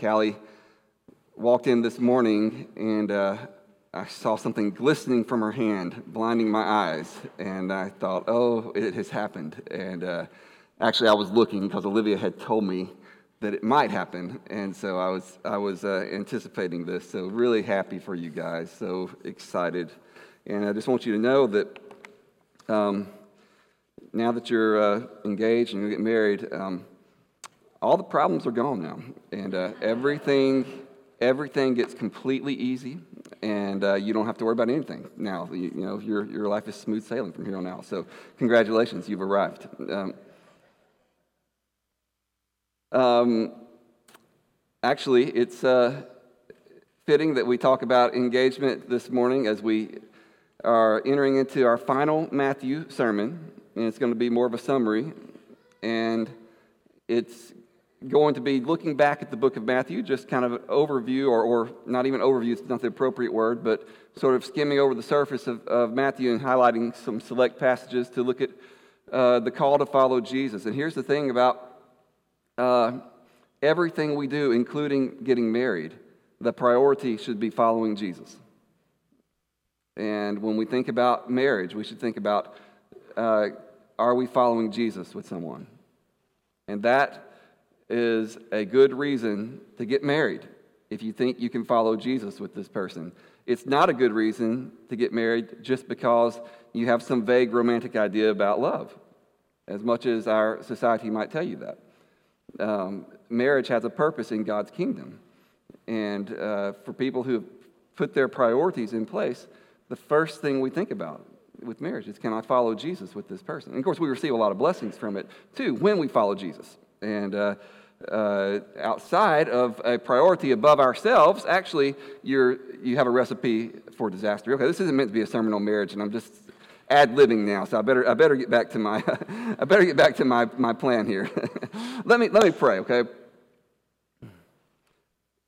Callie walked in this morning and uh, I saw something glistening from her hand, blinding my eyes. And I thought, oh, it has happened. And uh, actually, I was looking because Olivia had told me that it might happen. And so I was, I was uh, anticipating this. So, really happy for you guys. So excited. And I just want you to know that um, now that you're uh, engaged and you get married, um, all the problems are gone now. And uh, everything everything gets completely easy and uh, you don't have to worry about anything now you, you, know your, your life is smooth sailing from here on out so congratulations you've arrived um, um, actually it's uh, fitting that we talk about engagement this morning as we are entering into our final matthew sermon and it's going to be more of a summary and it's going to be looking back at the book of Matthew, just kind of an overview, or, or not even overview, it's not the appropriate word, but sort of skimming over the surface of, of Matthew and highlighting some select passages to look at uh, the call to follow Jesus. And here's the thing about uh, everything we do, including getting married, the priority should be following Jesus. And when we think about marriage, we should think about uh, are we following Jesus with someone? And that is a good reason to get married if you think you can follow Jesus with this person. It's not a good reason to get married just because you have some vague romantic idea about love, as much as our society might tell you that. Um, marriage has a purpose in God's kingdom. And uh, for people who have put their priorities in place, the first thing we think about with marriage is can I follow Jesus with this person? And of course, we receive a lot of blessings from it too when we follow Jesus. And uh, uh, outside of a priority above ourselves, actually, you're, you have a recipe for disaster. Okay, this isn't meant to be a sermon on marriage, and I'm just ad libbing now, so I better, I better get back to my, I better get back to my, my plan here. let, me, let me pray, okay?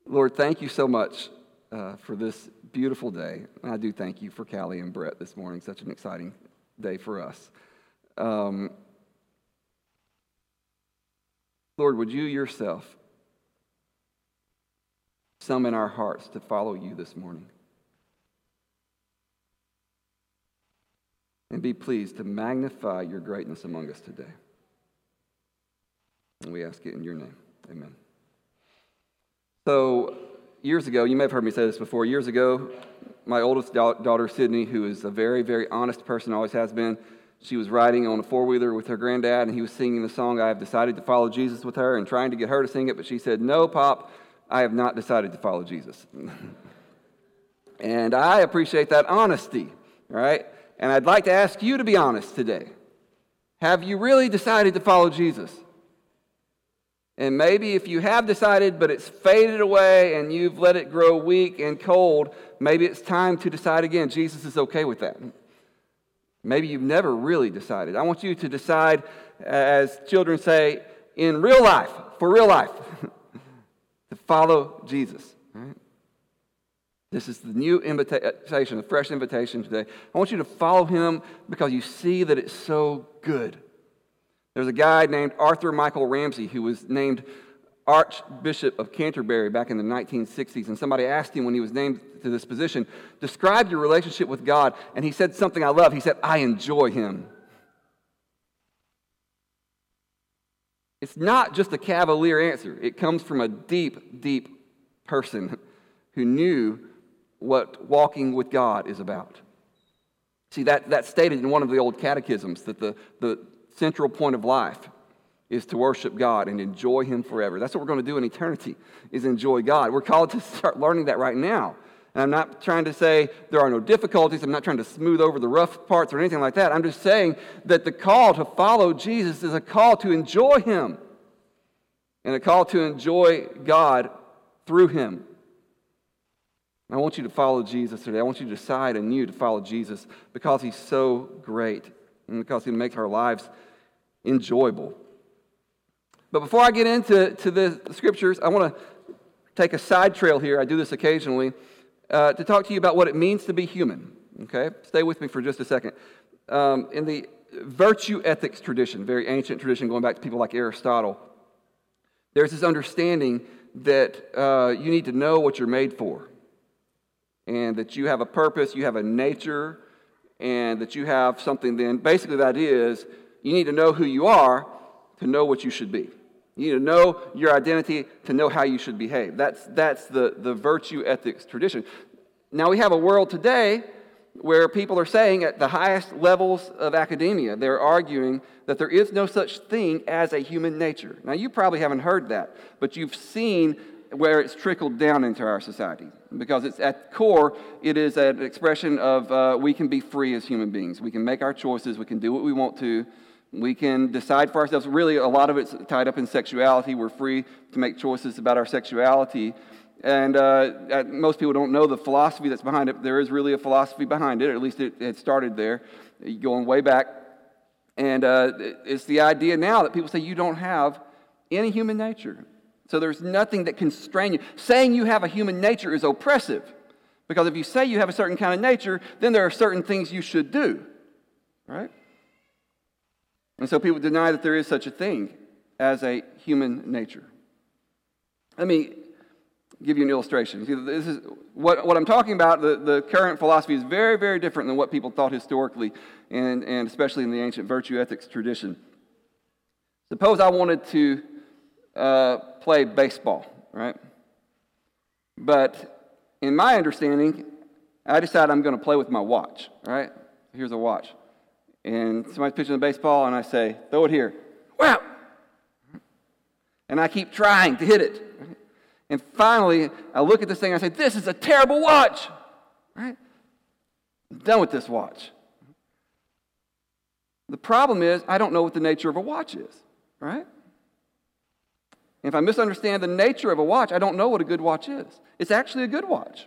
Lord, thank you so much uh, for this beautiful day. I do thank you for Callie and Brett this morning. Such an exciting day for us. Um, Lord, would you yourself summon our hearts to follow you this morning? And be pleased to magnify your greatness among us today. And we ask it in your name. Amen. So, years ago, you may have heard me say this before. Years ago, my oldest daughter, Sydney, who is a very, very honest person, always has been, she was riding on a four wheeler with her granddad, and he was singing the song, I have decided to follow Jesus with her, and trying to get her to sing it, but she said, No, Pop, I have not decided to follow Jesus. and I appreciate that honesty, right? And I'd like to ask you to be honest today. Have you really decided to follow Jesus? And maybe if you have decided, but it's faded away and you've let it grow weak and cold, maybe it's time to decide again. Jesus is okay with that. Maybe you've never really decided. I want you to decide, as children say, in real life, for real life, to follow Jesus. This is the new invitation, the fresh invitation today. I want you to follow him because you see that it's so good. There's a guy named Arthur Michael Ramsey who was named Archbishop of Canterbury back in the 1960s, and somebody asked him when he was named to this position, describe your relationship with God. And he said something I love. He said, I enjoy him. It's not just a cavalier answer, it comes from a deep, deep person who knew what walking with God is about. See, that, that's stated in one of the old catechisms that the, the central point of life is to worship God and enjoy Him forever. That's what we're going to do in eternity, is enjoy God. We're called to start learning that right now. And I'm not trying to say there are no difficulties. I'm not trying to smooth over the rough parts or anything like that. I'm just saying that the call to follow Jesus is a call to enjoy Him and a call to enjoy God through Him. I want you to follow Jesus today. I want you to decide anew to follow Jesus because He's so great and because He makes our lives enjoyable. But before I get into to the scriptures, I want to take a side trail here. I do this occasionally uh, to talk to you about what it means to be human. Okay? Stay with me for just a second. Um, in the virtue ethics tradition, very ancient tradition going back to people like Aristotle, there's this understanding that uh, you need to know what you're made for, and that you have a purpose, you have a nature, and that you have something then. Basically, that is, you need to know who you are to know what you should be. You need to know your identity to know how you should behave. That's, that's the, the virtue ethics tradition. Now, we have a world today where people are saying at the highest levels of academia, they're arguing that there is no such thing as a human nature. Now, you probably haven't heard that, but you've seen where it's trickled down into our society because it's at core it is an expression of uh, we can be free as human beings we can make our choices we can do what we want to we can decide for ourselves really a lot of it's tied up in sexuality we're free to make choices about our sexuality and uh, most people don't know the philosophy that's behind it. There is really a philosophy behind it, at least it, it started there, going way back. And uh, it's the idea now that people say you don't have any human nature. So there's nothing that constrain you. Saying you have a human nature is oppressive. Because if you say you have a certain kind of nature, then there are certain things you should do. Right? And so people deny that there is such a thing as a human nature. Let me give you an illustration. See, this is what, what I'm talking about. The, the current philosophy is very, very different than what people thought historically, and, and especially in the ancient virtue ethics tradition. Suppose I wanted to uh, play baseball, right? But in my understanding, I decide I'm going to play with my watch, right? Here's a watch. And somebody's pitching a baseball, and I say, throw it here. Wow! And I keep trying to hit it. And finally, I look at this thing and I say, This is a terrible watch. Right? I'm done with this watch. The problem is, I don't know what the nature of a watch is, right? if I misunderstand the nature of a watch, I don't know what a good watch is. It's actually a good watch.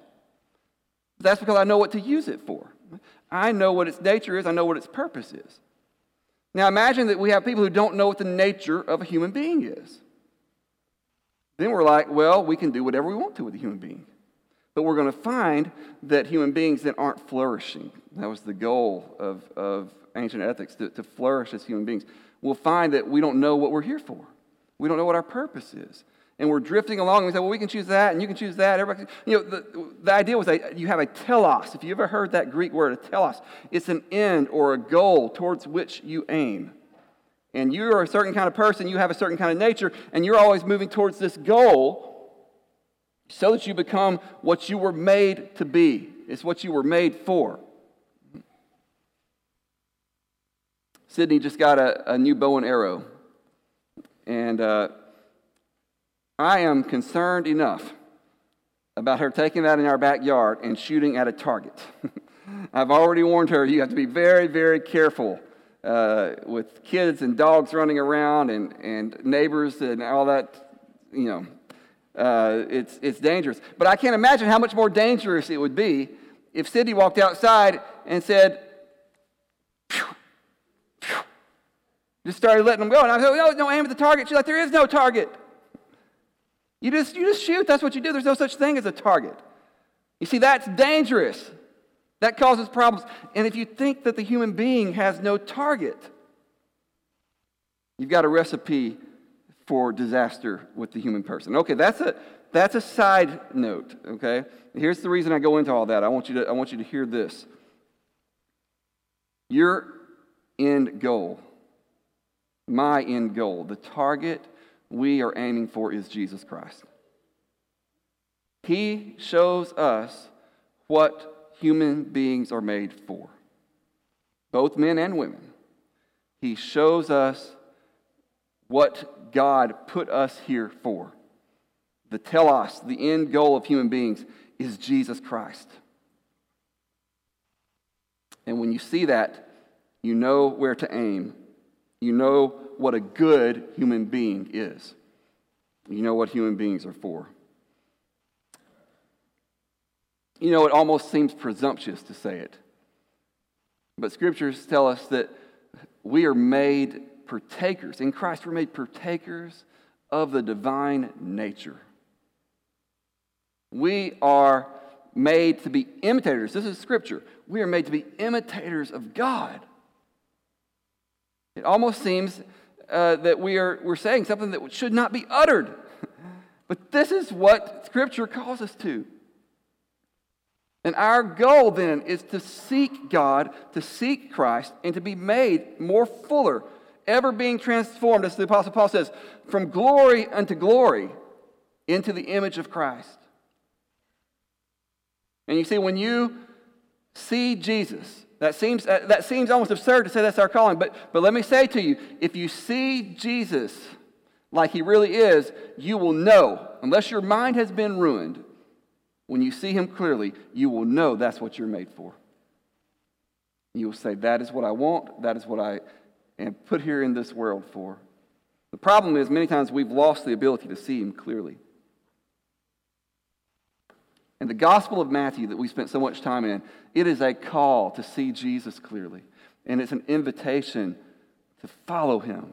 That's because I know what to use it for. I know what its nature is, I know what its purpose is. Now imagine that we have people who don't know what the nature of a human being is. Then we're like, well, we can do whatever we want to with a human being. But we're going to find that human beings that aren't flourishing, that was the goal of, of ancient ethics, to, to flourish as human beings. We'll find that we don't know what we're here for. We don't know what our purpose is. And we're drifting along and we say, well, we can choose that and you can choose that. Everybody, you know, the, the idea was that you have a telos. If you ever heard that Greek word, a telos, it's an end or a goal towards which you aim and you are a certain kind of person, you have a certain kind of nature, and you're always moving towards this goal so that you become what you were made to be. It's what you were made for. Sydney just got a, a new bow and arrow. And uh, I am concerned enough about her taking that in our backyard and shooting at a target. I've already warned her you have to be very, very careful uh, with kids and dogs running around and, and neighbors and all that, you know, uh, it's, it's dangerous. But I can't imagine how much more dangerous it would be if Sydney walked outside and said, just started letting them go. And I said, no, no, aim at the target. She's like, there is no target. You just, you just shoot. That's what you do. There's no such thing as a target. You see, that's dangerous. That causes problems. And if you think that the human being has no target, you've got a recipe for disaster with the human person. Okay, that's a that's a side note, okay? Here's the reason I go into all that. I want you to I want you to hear this. Your end goal, my end goal, the target we are aiming for is Jesus Christ. He shows us what human beings are made for, both men and women. He shows us what God put us here for. The telos, the end goal of human beings, is Jesus Christ. And when you see that, you know where to aim. You know what a good human being is. You know what human beings are for. You know, it almost seems presumptuous to say it. But scriptures tell us that we are made partakers. In Christ, we're made partakers of the divine nature. We are made to be imitators. This is scripture. We are made to be imitators of God. It almost seems uh, that we are, we're saying something that should not be uttered. But this is what Scripture calls us to. And our goal then is to seek God, to seek Christ, and to be made more fuller, ever being transformed, as the Apostle Paul says, from glory unto glory into the image of Christ. And you see, when you see Jesus, that seems, that seems almost absurd to say that's our calling, but, but let me say to you if you see Jesus like he really is, you will know, unless your mind has been ruined, when you see him clearly, you will know that's what you're made for. You will say, That is what I want, that is what I am put here in this world for. The problem is, many times we've lost the ability to see him clearly. And the Gospel of Matthew that we spent so much time in, it is a call to see Jesus clearly. And it's an invitation to follow him.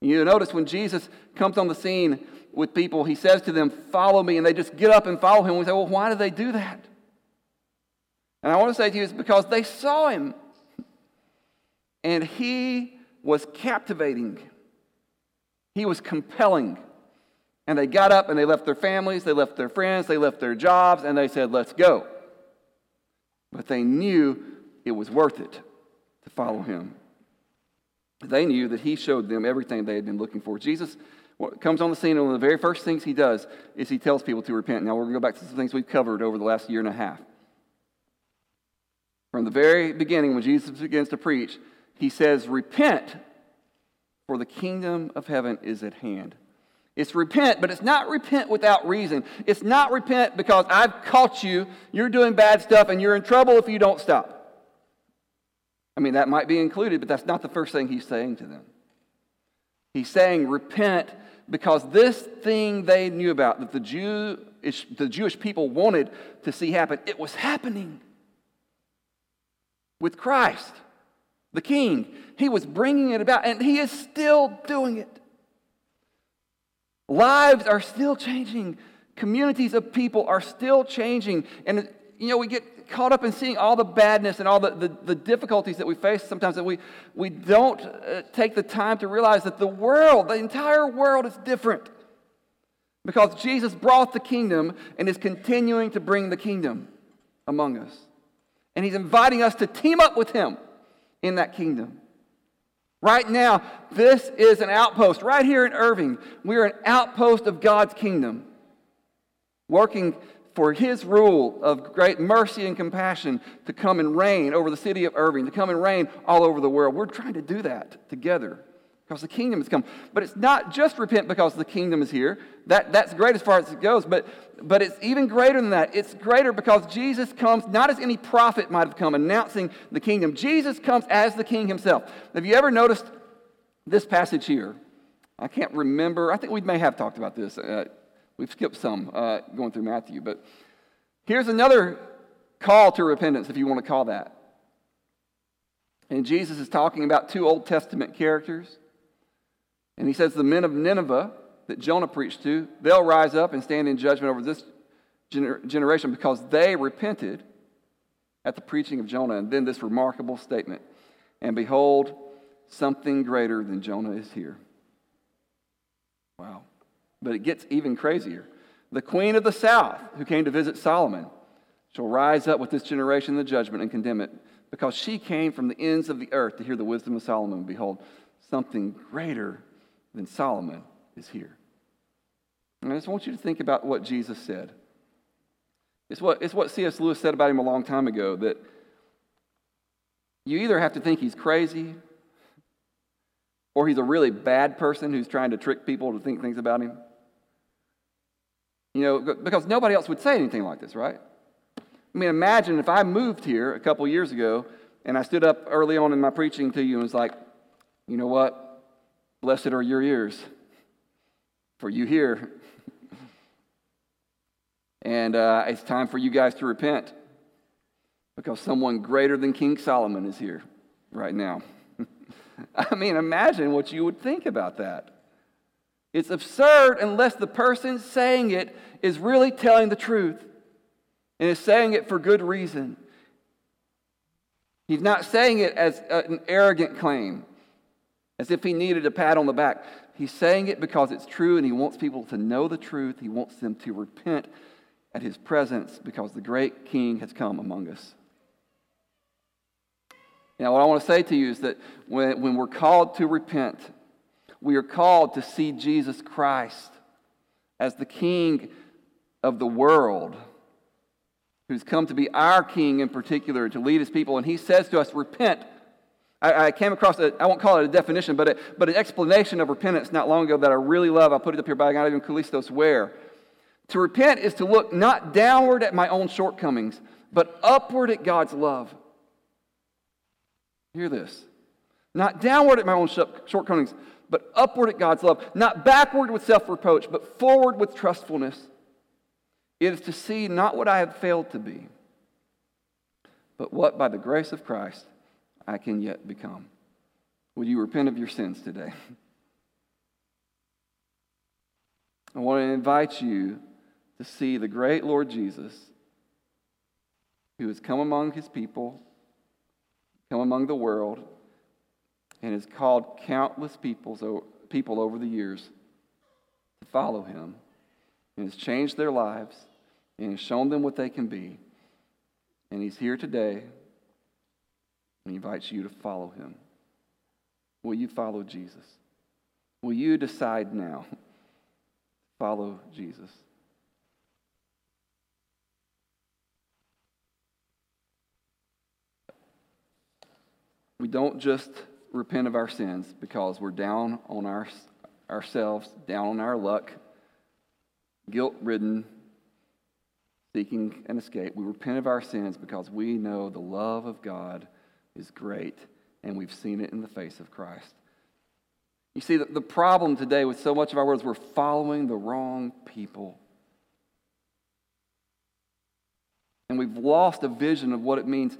You notice when Jesus comes on the scene, with people, he says to them, Follow me, and they just get up and follow him. We say, Well, why do they do that? And I want to say to you, it's because they saw him. And he was captivating, he was compelling. And they got up and they left their families, they left their friends, they left their jobs, and they said, Let's go. But they knew it was worth it to follow him. They knew that he showed them everything they had been looking for. Jesus comes on the scene, and one of the very first things he does is he tells people to repent. Now, we're going to go back to some things we've covered over the last year and a half. From the very beginning, when Jesus begins to preach, he says, Repent, for the kingdom of heaven is at hand. It's repent, but it's not repent without reason. It's not repent because I've caught you, you're doing bad stuff, and you're in trouble if you don't stop. I mean, that might be included, but that's not the first thing he's saying to them. He's saying, Repent because this thing they knew about that the, Jewish, the Jewish people wanted to see happen, it was happening with Christ, the King. He was bringing it about, and He is still doing it. Lives are still changing. Communities of people are still changing. And, you know, we get caught up in seeing all the badness and all the, the, the difficulties that we face sometimes that we, we don't uh, take the time to realize that the world, the entire world, is different. Because Jesus brought the kingdom and is continuing to bring the kingdom among us. And he's inviting us to team up with him in that kingdom. Right now, this is an outpost. Right here in Irving, we are an outpost of God's kingdom, working for his rule of great mercy and compassion to come and reign over the city of Irving, to come and reign all over the world. We're trying to do that together because the kingdom has come. But it's not just repent because the kingdom is here. That, that's great as far as it goes, but, but it's even greater than that. It's greater because Jesus comes not as any prophet might have come announcing the kingdom. Jesus comes as the king himself. Have you ever noticed this passage here? I can't remember. I think we may have talked about this. Uh, We've skipped some uh, going through Matthew, but here's another call to repentance, if you want to call that. And Jesus is talking about two Old Testament characters. And he says, The men of Nineveh that Jonah preached to, they'll rise up and stand in judgment over this gener- generation because they repented at the preaching of Jonah. And then this remarkable statement And behold, something greater than Jonah is here. Wow. But it gets even crazier. The queen of the south, who came to visit Solomon, shall rise up with this generation in the judgment and condemn it, because she came from the ends of the earth to hear the wisdom of Solomon. Behold, something greater than Solomon is here. And I just want you to think about what Jesus said. It's what, it's what C.S. Lewis said about him a long time ago that you either have to think he's crazy or he's a really bad person who's trying to trick people to think things about him. You know, because nobody else would say anything like this, right? I mean, imagine if I moved here a couple years ago and I stood up early on in my preaching to you and was like, you know what? Blessed are your ears, for you hear. and uh, it's time for you guys to repent because someone greater than King Solomon is here right now. I mean, imagine what you would think about that. It's absurd unless the person saying it is really telling the truth and is saying it for good reason. He's not saying it as an arrogant claim. As if he needed a pat on the back. He's saying it because it's true and he wants people to know the truth. He wants them to repent at his presence because the great king has come among us. Now, what I want to say to you is that when, when we're called to repent, we are called to see Jesus Christ as the king of the world, who's come to be our king in particular, to lead his people. And he says to us, Repent I, I came across, I won't call it a definition, but, a, but an explanation of repentance not long ago that I really love. I'll put it up here by God even Kallistos Ware. To repent is to look not downward at my own shortcomings, but upward at God's love. Hear this. Not downward at my own shortcomings, but upward at God's love. Not backward with self reproach, but forward with trustfulness. It is to see not what I have failed to be, but what by the grace of Christ I can yet become. Would you repent of your sins today? I want to invite you to see the great Lord Jesus who has come among his people, come among the world, and has called countless peoples, people over the years to follow him, and has changed their lives, and has shown them what they can be. And he's here today he invites you to follow him. Will you follow Jesus? Will you decide now? To follow Jesus. We don't just repent of our sins because we're down on our, ourselves, down on our luck, guilt ridden, seeking an escape. We repent of our sins because we know the love of God is great, and we've seen it in the face of Christ. You see, the, the problem today with so much of our world is we're following the wrong people. And we've lost a vision of what it means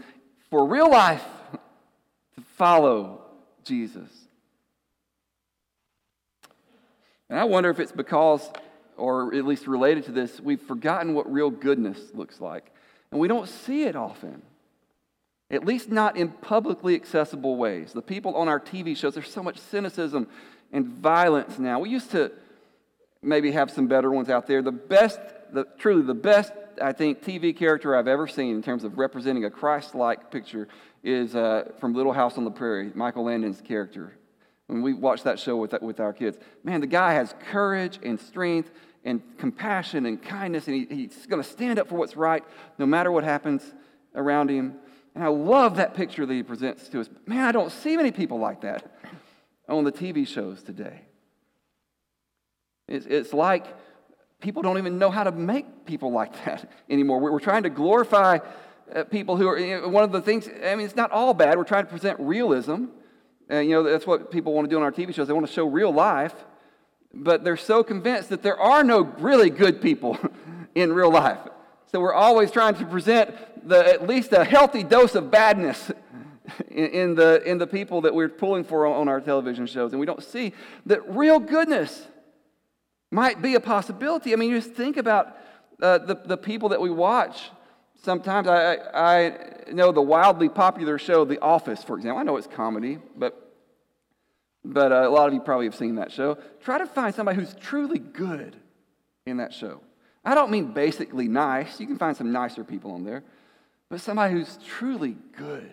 for real life to follow Jesus. And I wonder if it's because, or at least related to this, we've forgotten what real goodness looks like. And we don't see it often at least not in publicly accessible ways. The people on our TV shows, there's so much cynicism and violence now. We used to maybe have some better ones out there. The best, the, truly the best, I think, TV character I've ever seen in terms of representing a Christ like picture is uh, from Little House on the Prairie, Michael Landon's character. When we watched that show with, with our kids, man, the guy has courage and strength and compassion and kindness, and he, he's going to stand up for what's right no matter what happens around him. And I love that picture that he presents to us. Man, I don't see many people like that on the TV shows today. It's, it's like people don't even know how to make people like that anymore. We're, trying to glorify uh, people who are, you know, one of the things, I mean, it's not all bad. We're trying to present realism. And, you know, that's what people want to do on our TV shows. They want to show real life. But they're so convinced that there are no really good people in real life. So we're always trying to present the, at least a healthy dose of badness in, in, the, in the people that we're pulling for on our television shows. And we don't see that real goodness might be a possibility. I mean, you just think about uh, the, the people that we watch. Sometimes I, I know the wildly popular show, The Office, for example. I know it's comedy, but, but uh, a lot of you probably have seen that show. Try to find somebody who's truly good in that show. I don't mean basically nice. You can find some nicer people on there but somebody who's truly good.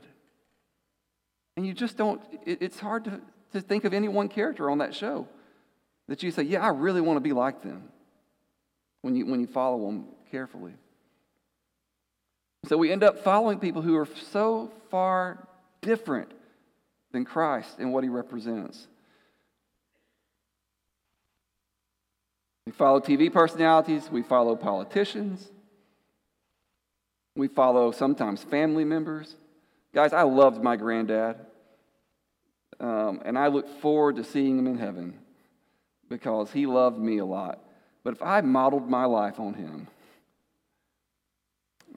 And you just don't, it, it's hard to, to think of any one character on that show that you say, yeah, I really want to be like them when you, when you follow them carefully. So we end up following people who are so far different than Christ and what he represents. We follow TV personalities, we follow politicians, we follow sometimes family members. Guys, I loved my granddad, um, and I look forward to seeing him in heaven because he loved me a lot. But if I modeled my life on him,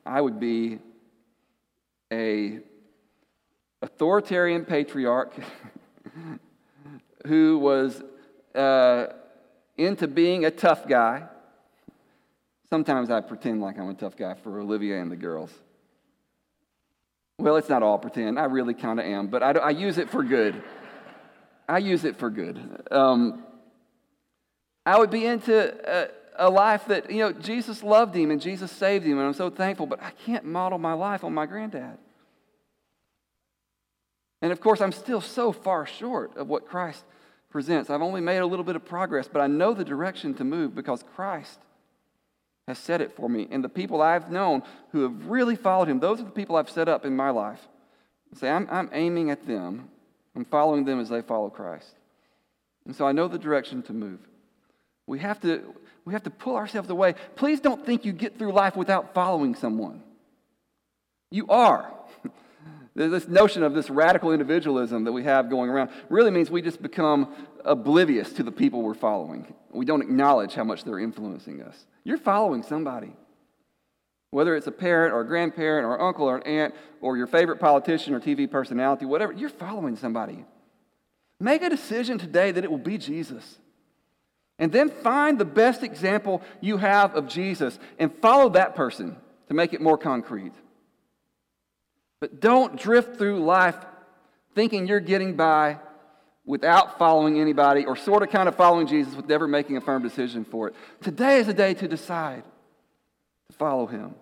I would be a authoritarian patriarch who was uh, into being a tough guy Sometimes I pretend like I'm a tough guy for Olivia and the girls. Well, it's not all pretend. I really kind of am, but I, I use it for good. I use it for good. Um, I would be into a, a, life that, you know, Jesus loved him and Jesus saved him, and I'm so thankful, but I can't model my life on my granddad. And of course, I'm still so far short of what Christ presents. I've only made a little bit of progress, but I know the direction to move because Christ has said it for me. And the people I've known who have really followed him, those are the people I've set up in my life. Say, I'm, I'm aiming at them. I'm following them as they follow Christ. And so I know the direction to move. We have to, we have to pull ourselves away. Please don't think you get through life without following someone. You are. This notion of this radical individualism that we have going around really means we just become oblivious to the people we're following. We don't acknowledge how much they're influencing us. You're following somebody. Whether it's a parent or a grandparent or an uncle or an aunt or your favorite politician or TV personality, whatever, you're following somebody. Make a decision today that it will be Jesus. And then find the best example you have of Jesus and follow that person to make it more concrete. But don't drift through life thinking you're getting by without following anybody or sort of kind of following Jesus with never making a firm decision for it. Today is a day to decide to follow him.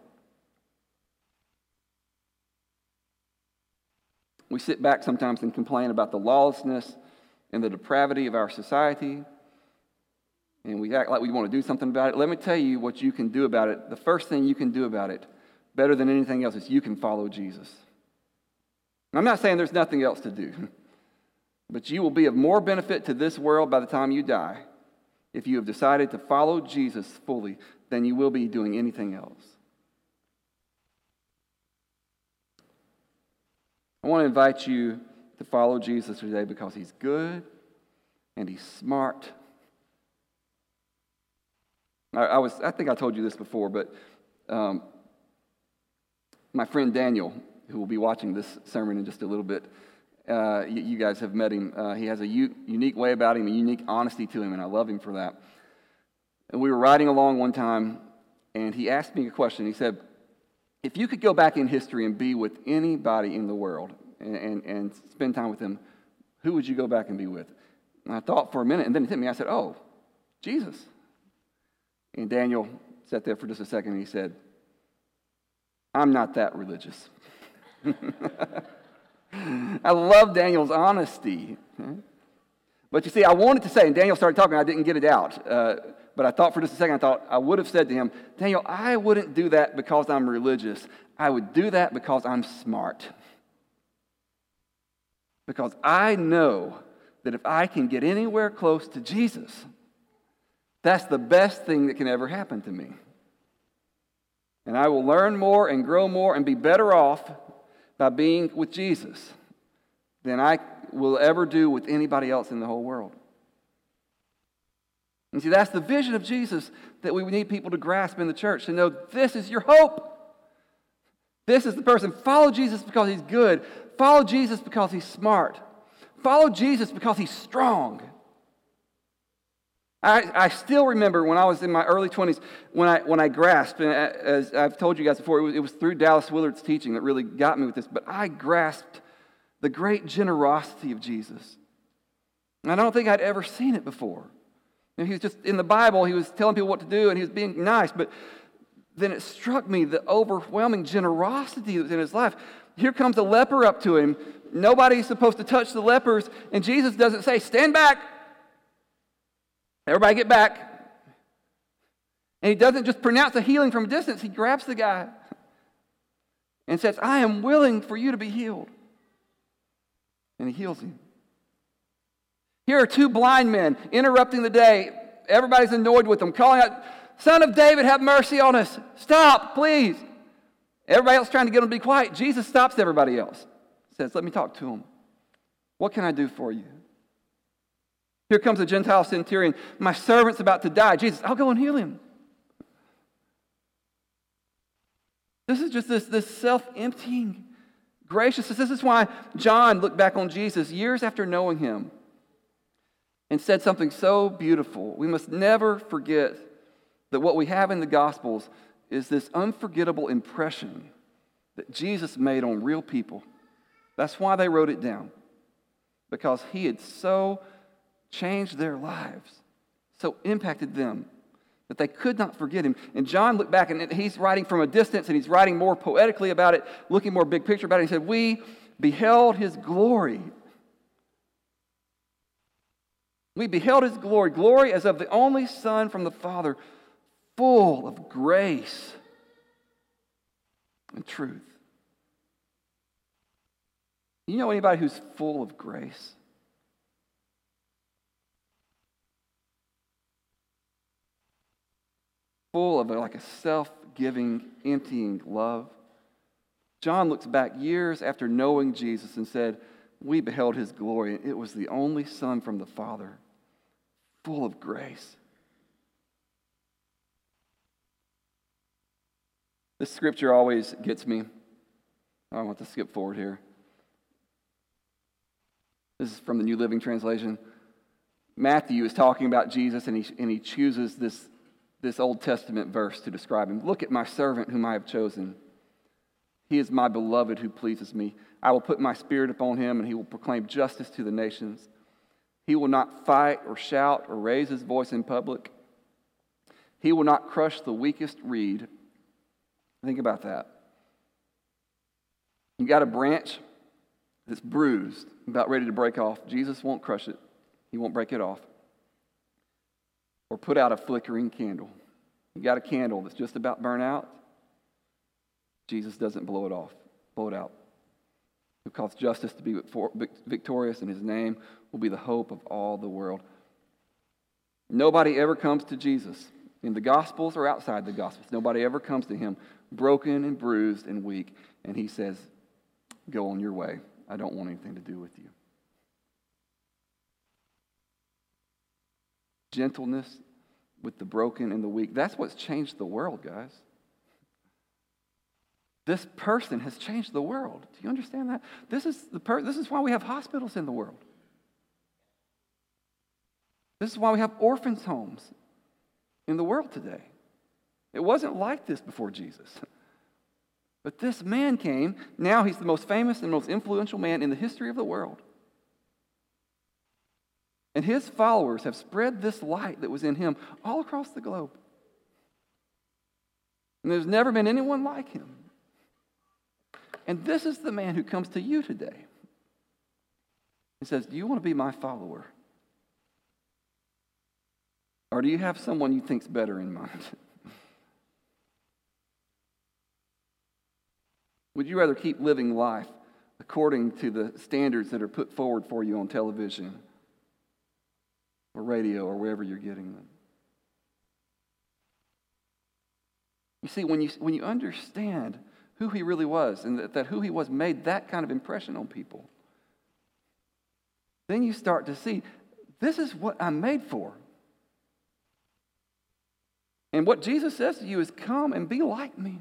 We sit back sometimes and complain about the lawlessness and the depravity of our society and we act like we want to do something about it. Let me tell you what you can do about it. The first thing you can do about it, better than anything else, is you can follow Jesus. I'm not saying there's nothing else to do, but you will be of more benefit to this world by the time you die if you have decided to follow Jesus fully than you will be doing anything else. I want to invite you to follow Jesus today because he's good and he's smart I, I, was, I think I told you this before, but um, my friend Daniel, who will be watching this sermon in just a little bit, uh, you, you, guys have met him. Uh, he has a u- unique way about him, a unique honesty to him, and I love him for that. And we were riding along one time, and he asked me a question. He said, If you could go back in history and be with anybody in the world and, and, and spend time with them, who would you go back and be with? And I thought for a minute, and then it hit me. I said, Oh, Jesus. And Daniel sat there for just a second and he said, I'm not that religious. I love Daniel's honesty. But you see, I wanted to say, and Daniel started talking, I didn't get it out. Uh, but I thought for just a second, I thought I would have said to him, Daniel, I wouldn't do that because I'm religious. I would do that because I'm smart. Because I know that if I can get anywhere close to Jesus, that's the best thing that can ever happen to me. And I will learn more and grow more and be better off by being with Jesus than I will ever do with anybody else in the whole world. And see, that's the vision of Jesus that we need people to grasp in the church to know this is your hope. This is the person. Follow Jesus because he's good. Follow Jesus because he's smart. Follow Jesus because he's strong. I, I still remember when I was in my early 20s when I, when I grasped, and uh, as I've told you guys before, it was, it was through Dallas Willard's teaching that really got me with this, but I grasped the great generosity of Jesus. And I don't think I'd ever seen it before. You know, he was just in the Bible, he was telling people what to do and he was being nice, but then it struck me the overwhelming generosity that was in his life. Here comes a leper up to him. Nobody's supposed to touch the lepers, and Jesus doesn't say, Stand back, Everybody get back. And he doesn't just pronounce a healing from a distance, he grabs the guy and says, I am willing for you to be healed. And he heals him. Here are two blind men interrupting the day. Everybody's annoyed with them, calling out, Son of David, have mercy on us. Stop, please. Everybody else trying to get them to be quiet. Jesus stops everybody else. Says, Let me talk to them. What can I do for you? Here comes a Gentile centurion. My servant's about to die. Jesus, I'll go and heal him. This is just this, this self emptying graciousness. This is why John looked back on Jesus years after knowing him and said something so beautiful. We must never forget that what we have in the Gospels is this unforgettable impression that Jesus made on real people. That's why they wrote it down. because he had so changed their lives, so impacted them that they could not forget him. And John looked back and he's writing from a distance and he's writing more poetically about it, looking more big picture about it. He said, We beheld his glory. We beheld his glory, glory as of the only Son from the Father, full of grace and truth. You know anybody who's full of grace? Full of like a self giving, emptying love. John looks back years after knowing Jesus and said, We beheld his glory, and it was the only Son from the Father, full of grace. This scripture always gets me. I want to skip forward here. This is from the New Living Translation. Matthew is talking about Jesus, and he, and he chooses this, this Old Testament verse to describe him. Look at my servant whom I have chosen. He is my beloved who pleases me. I will put my spirit upon him, and he will proclaim justice to the nations. He will not fight or shout or raise his voice in public. He will not crush the weakest reed. Think about that. You got a branch that's bruised, about ready to break off. Jesus won't crush it, He won't break it off. Or put out a flickering candle. You got a candle that's just about burnt out. Jesus doesn't blow it off, blow it out. Who cause justice to be victorious, and his name will be the hope of all the world. Nobody ever comes to Jesus in the Gospels or outside the Gospels. Nobody ever comes to him broken and bruised and weak, and he says, Go on your way. I don't want anything to do with you. Gentleness with the broken and the weak. That's what's changed the world, guys. This person has changed the world. Do you understand that? This is, the per- this is why we have hospitals in the world. This is why we have orphans' homes in the world today. It wasn't like this before Jesus. But this man came. Now he's the most famous and most influential man in the history of the world. And his followers have spread this light that was in him all across the globe. And there's never been anyone like him. And this is the man who comes to you today. He says, Do you want to be my follower? Or do you have someone you think's better in mind? Would you rather keep living life according to the standards that are put forward for you on television or radio or wherever you're getting them? You see, when you, when you understand who he really was and that, that who he was made that kind of impression on people, then you start to see this is what I'm made for. And what Jesus says to you is, Come and be like me.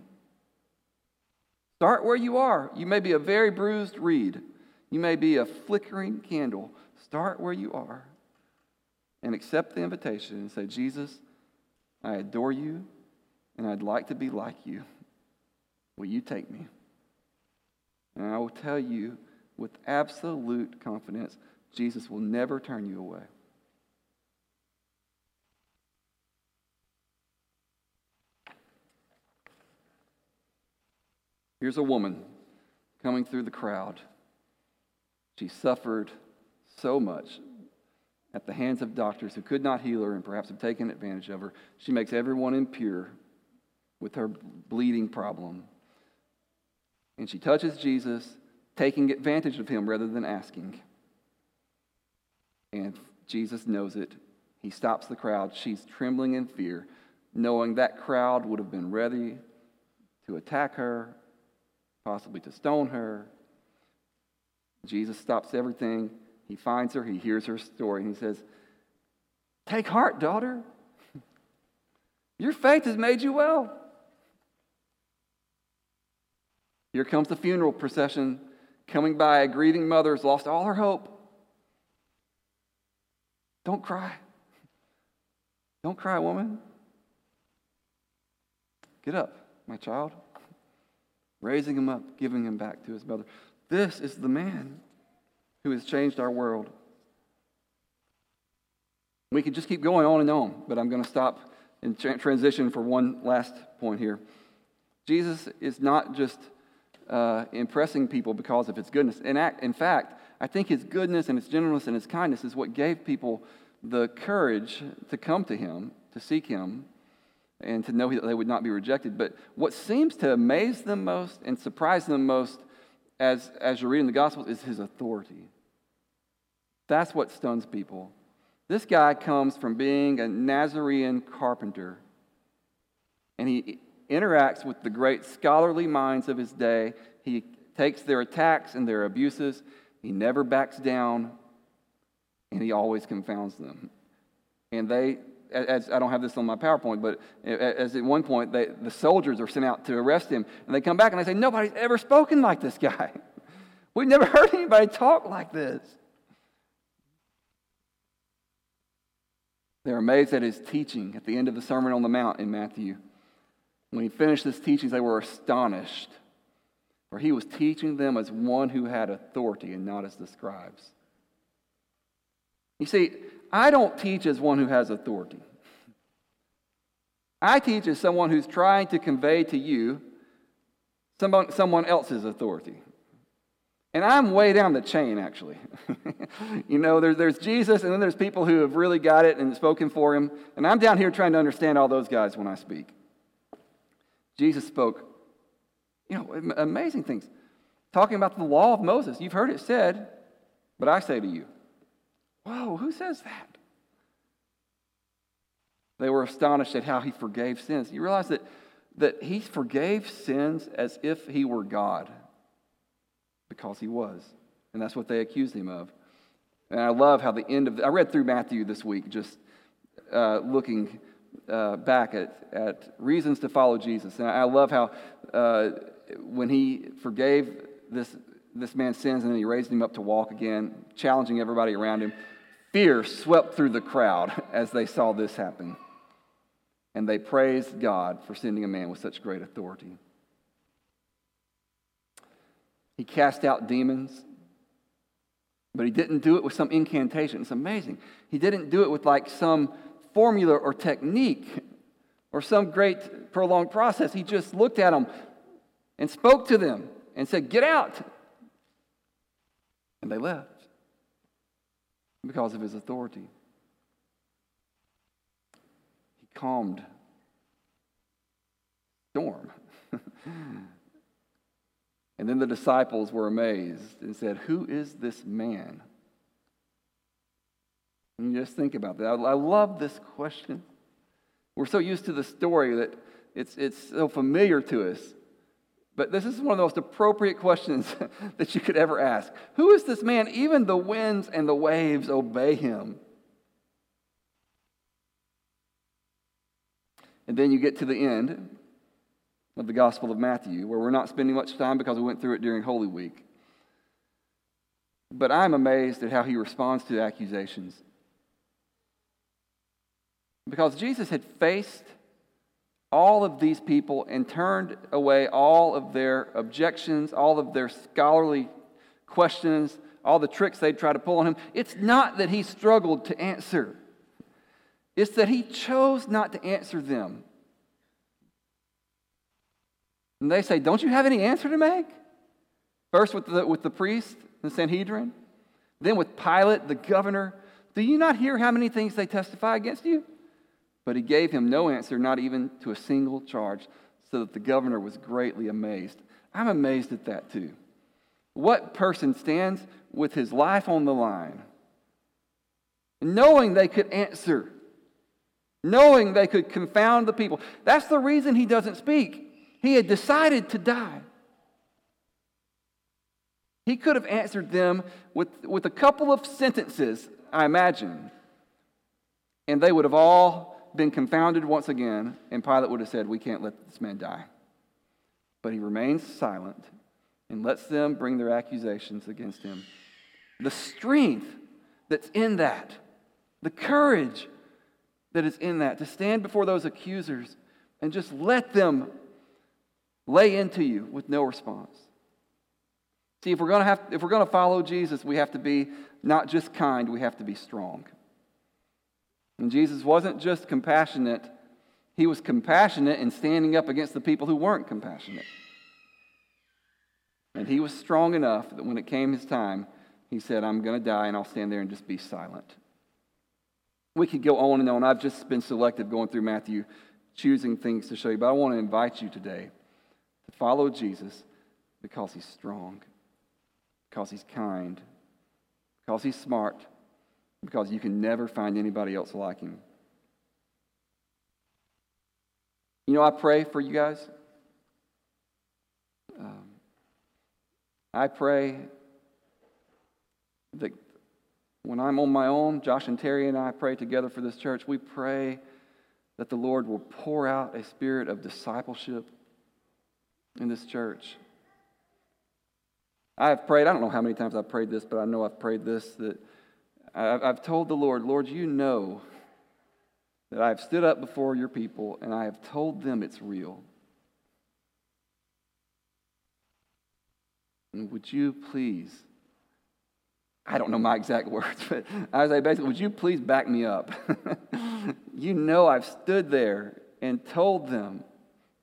Start where you are. You may be a very bruised reed, you may be a flickering candle. Start where you are and accept the invitation and say, Jesus, I adore you and I'd like to be like you. Will you take me? And I will tell you with absolute confidence Jesus will never turn you away. Here's a woman coming through the crowd. She suffered so much at the hands of doctors who could not heal her and perhaps have taken advantage of her. She makes everyone impure with her bleeding problem. And she touches Jesus, taking advantage of him rather than asking. And Jesus knows it. He stops the crowd. She's trembling in fear, knowing that crowd would have been ready to attack her possibly to stone her. Jesus stops everything. He finds her, he hears her story, and he says, Take heart, daughter. Your faith has made you well. Here comes the funeral procession coming by. A grieving mother has lost all her hope. Don't cry. Don't cry, woman. Get up, my child raising him up, giving him back to his mother. This is the man. Who has changed our world. We could just keep going on and on, but I'm going to stop and tra- transition for one last point here. Jesus is not just uh, impressing people because of his goodness. In, act, in fact, I think his goodness and his gentleness and his kindness is what gave people the courage to come to him, to seek him, and to know that they would not be rejected. But what seems to amaze them most and surprise them most as, as you're reading the Gospels is his authority. That's what stuns people. This guy comes from being a Nazarene carpenter, and he interacts with the great scholarly minds of his day. He takes their attacks and their abuses, he never backs down, and he always confounds them. And they, as I don't have this on my PowerPoint, but as at one point, they, the soldiers are sent out to arrest him, and they come back and they say, Nobody's ever spoken like this guy. We've never heard anybody talk like this. They're amazed at his teaching at the end of the Sermon on the Mount in Matthew. When he finished his teachings, they were astonished, for he was teaching them as one who had authority and not as the scribes. You see, I don't teach as one who has authority. I teach as someone who's trying to convey to you someone, someone else's authority. And I'm way down the chain, actually. you know, there's, there's Jesus, and then there's people who have really got it and spoken for him. And I'm down here trying to understand all those guys when I speak. Jesus spoke, you know, amazing things. Talking about the law of Moses. You've heard it said, but I say to you, whoa, who says that? They were astonished at how he forgave sins. You realize that, that he forgave sins as if he were God because he was. And that's what they accused him of. And I love how the end of the, I read through Matthew this week, just uh, looking uh, back at, at reasons to follow Jesus. And I love how uh, when he forgave this, this man sins and then he raised him up to walk again, challenging everybody around him, fear swept through the crowd as they saw this happen. And they praised God for sending a man with such great authority. He cast out demons, but he didn't do it with some incantation. It's amazing. He didn't do it with like some formula or technique or some great prolonged process. He just looked at them and spoke to them and said, Get out. And they left because of his authority. He calmed storm. And then the disciples were amazed and said, Who is this man? And just think about that. I love this question. We're so used to the story that it's, it's so familiar to us. But this is one of the most appropriate questions that you could ever ask. Who is this man? Even the winds and the waves obey him. And then you get to the end, of the Gospel of Matthew, where we're not spending much time because we went through it during Holy Week. But I'm amazed at how he responds to accusations. Because Jesus had faced all of these people and turned away all of their objections, all of their scholarly questions, all the tricks they'd try to pull on him. It's not that he struggled to answer, it's that he chose not to answer them. And they say, Don't you have any answer to make? First with the, with the priest, the Sanhedrin, then with Pilate, the governor. Do you not hear how many things they testify against you? But he gave him no answer, not even to a single charge, so that the governor was greatly amazed. I'm amazed at that too. What person stands with his life on the line, knowing they could answer, knowing they could confound the people? That's the reason he doesn't speak. He had decided to die. He could have answered them with, with a couple of sentences, I imagine, and they would have all been confounded once again, and Pilate would have said, We can't let this man die. But he remains silent and lets them bring their accusations against him. The strength that's in that, the courage that is in that, to stand before those accusers and just let them lay into you with no response. See, if we're going to have, if we're going to follow Jesus, we have to be not just kind, we have to be strong. And Jesus wasn't just compassionate, he was compassionate in standing up against the people who weren't compassionate. And he was strong enough that when it came his time, he said, I'm going to die and I'll stand there and just be silent. We could go on and on. I've just been selective going through Matthew, choosing things to show you, but I want to invite you today to follow Jesus because he's strong, because he's kind, because he's smart, because you can never find anybody else like him. You know, I pray for you guys. Um, I pray that when I'm on my own, Josh and Terry and I pray together for this church. We pray that the Lord will pour out a spirit of discipleship in this church. I have prayed, I don't know how many times I've prayed this, but I know I've prayed this that I've told the Lord, Lord, you know that I have stood up before your people and I have told them it's real. And would you please, I don't know my exact words, but I say basically, would you please back me up? you know I've stood there and told them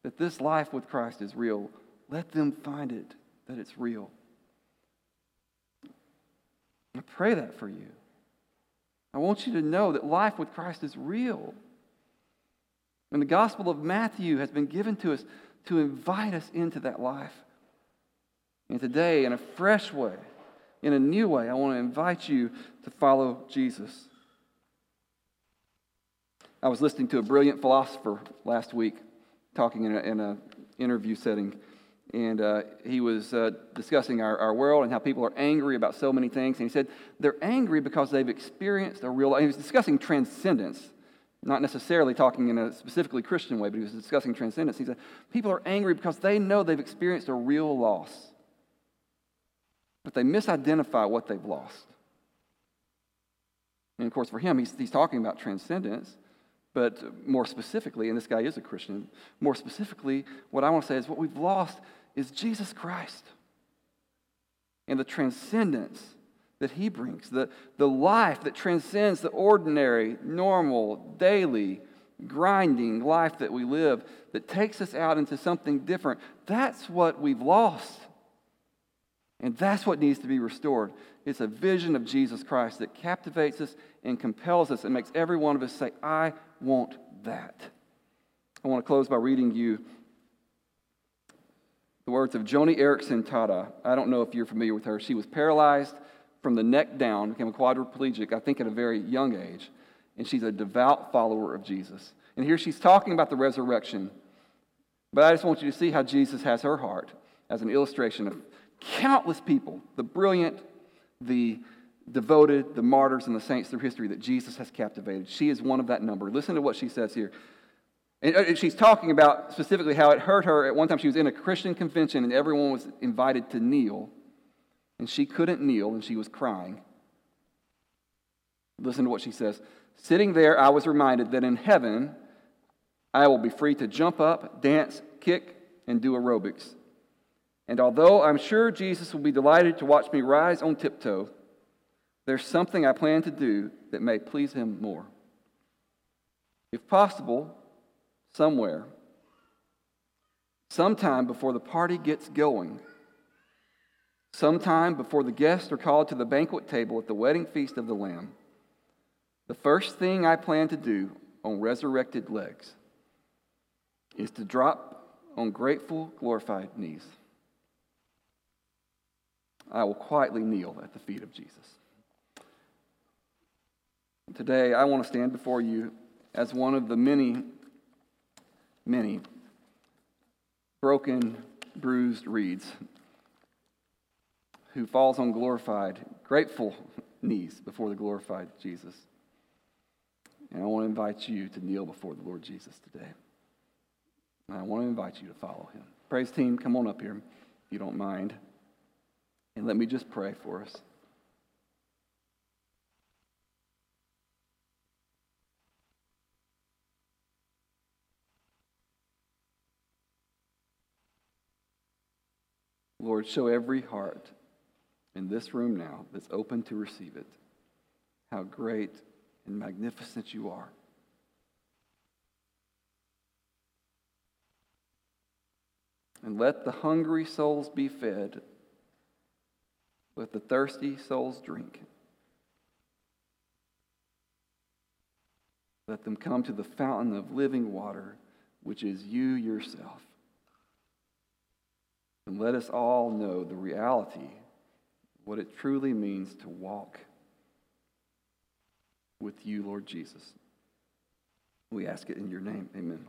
that this life with Christ is real. Let them find it, that it's real. I pray that for you. I want you to know that life with Christ is real. And the Gospel of Matthew has been given to us to invite us into that life. And today, in a fresh way, in a new way, I want to invite you to follow Jesus. I was listening to a brilliant philosopher last week talking in an interview setting, and uh, he was uh, discussing our, our world and how people are angry about so many things. And he said they're angry because they've experienced a real. He was discussing transcendence, not necessarily talking in a specifically Christian way, but he was discussing transcendence. He said people are angry because they know they've experienced a real loss but they misidentify what they've lost. And of course, for him, he's, he's talking about transcendence, but more specifically, and this guy is a Christian, more specifically, what I want to say is what we've lost is Jesus Christ and the transcendence that he brings, the, the life that transcends the ordinary, normal, daily, grinding life that we live, that takes us out into something different. That's what we've lost. And that's what needs to be restored. It's a vision of Jesus Christ that captivates us and compels us and makes every one of us say, I want that. I want to close by reading you the words of Joni Eareckson Tada. I don't know if you're familiar with her. She was paralyzed from the neck down, became a quadriplegic, I think, at a very young age. And she's a devout follower of Jesus. And here she's talking about the resurrection. But I just want you to see how Jesus has her heart as an illustration of countless people, the brilliant, the devoted, the martyrs, and the saints through history that Jesus has captivated. She is one of that number. Listen to what she says here. And uh, she's talking about specifically how it hurt her. At one time, she was in a Christian convention and everyone was invited to kneel, and she couldn't kneel and she was crying. Listen to what she says. Sitting there, I was reminded that in heaven, I will be free to jump up, dance, kick, and do aerobics. And although I'm sure Jesus will be delighted to watch me rise on tiptoe, there's something I plan to do that may please him more. If possible, somewhere, sometime before the party gets going, sometime before the guests are called to the banquet table at the wedding feast of the Lamb, the first thing I plan to do on resurrected legs is to drop on grateful, glorified knees. I will quietly kneel at the feet of Jesus. Today, I want to stand before you as one of the many, many broken, bruised reeds who falls on glorified, grateful knees before the glorified Jesus. And I want to invite you to kneel before the Lord Jesus today. And I want to invite you to follow him. Praise team, come on up here if you don't mind. And let me just pray for us. Lord, show every heart in this room now that's open to receive it. How great and magnificent you are. And let the hungry souls be fed, let the thirsty souls drink. Let them come to the fountain of living water, which is you yourself. And let us all know the reality, what it truly means to walk with you, Lord Jesus. We ask it in your name. Amen.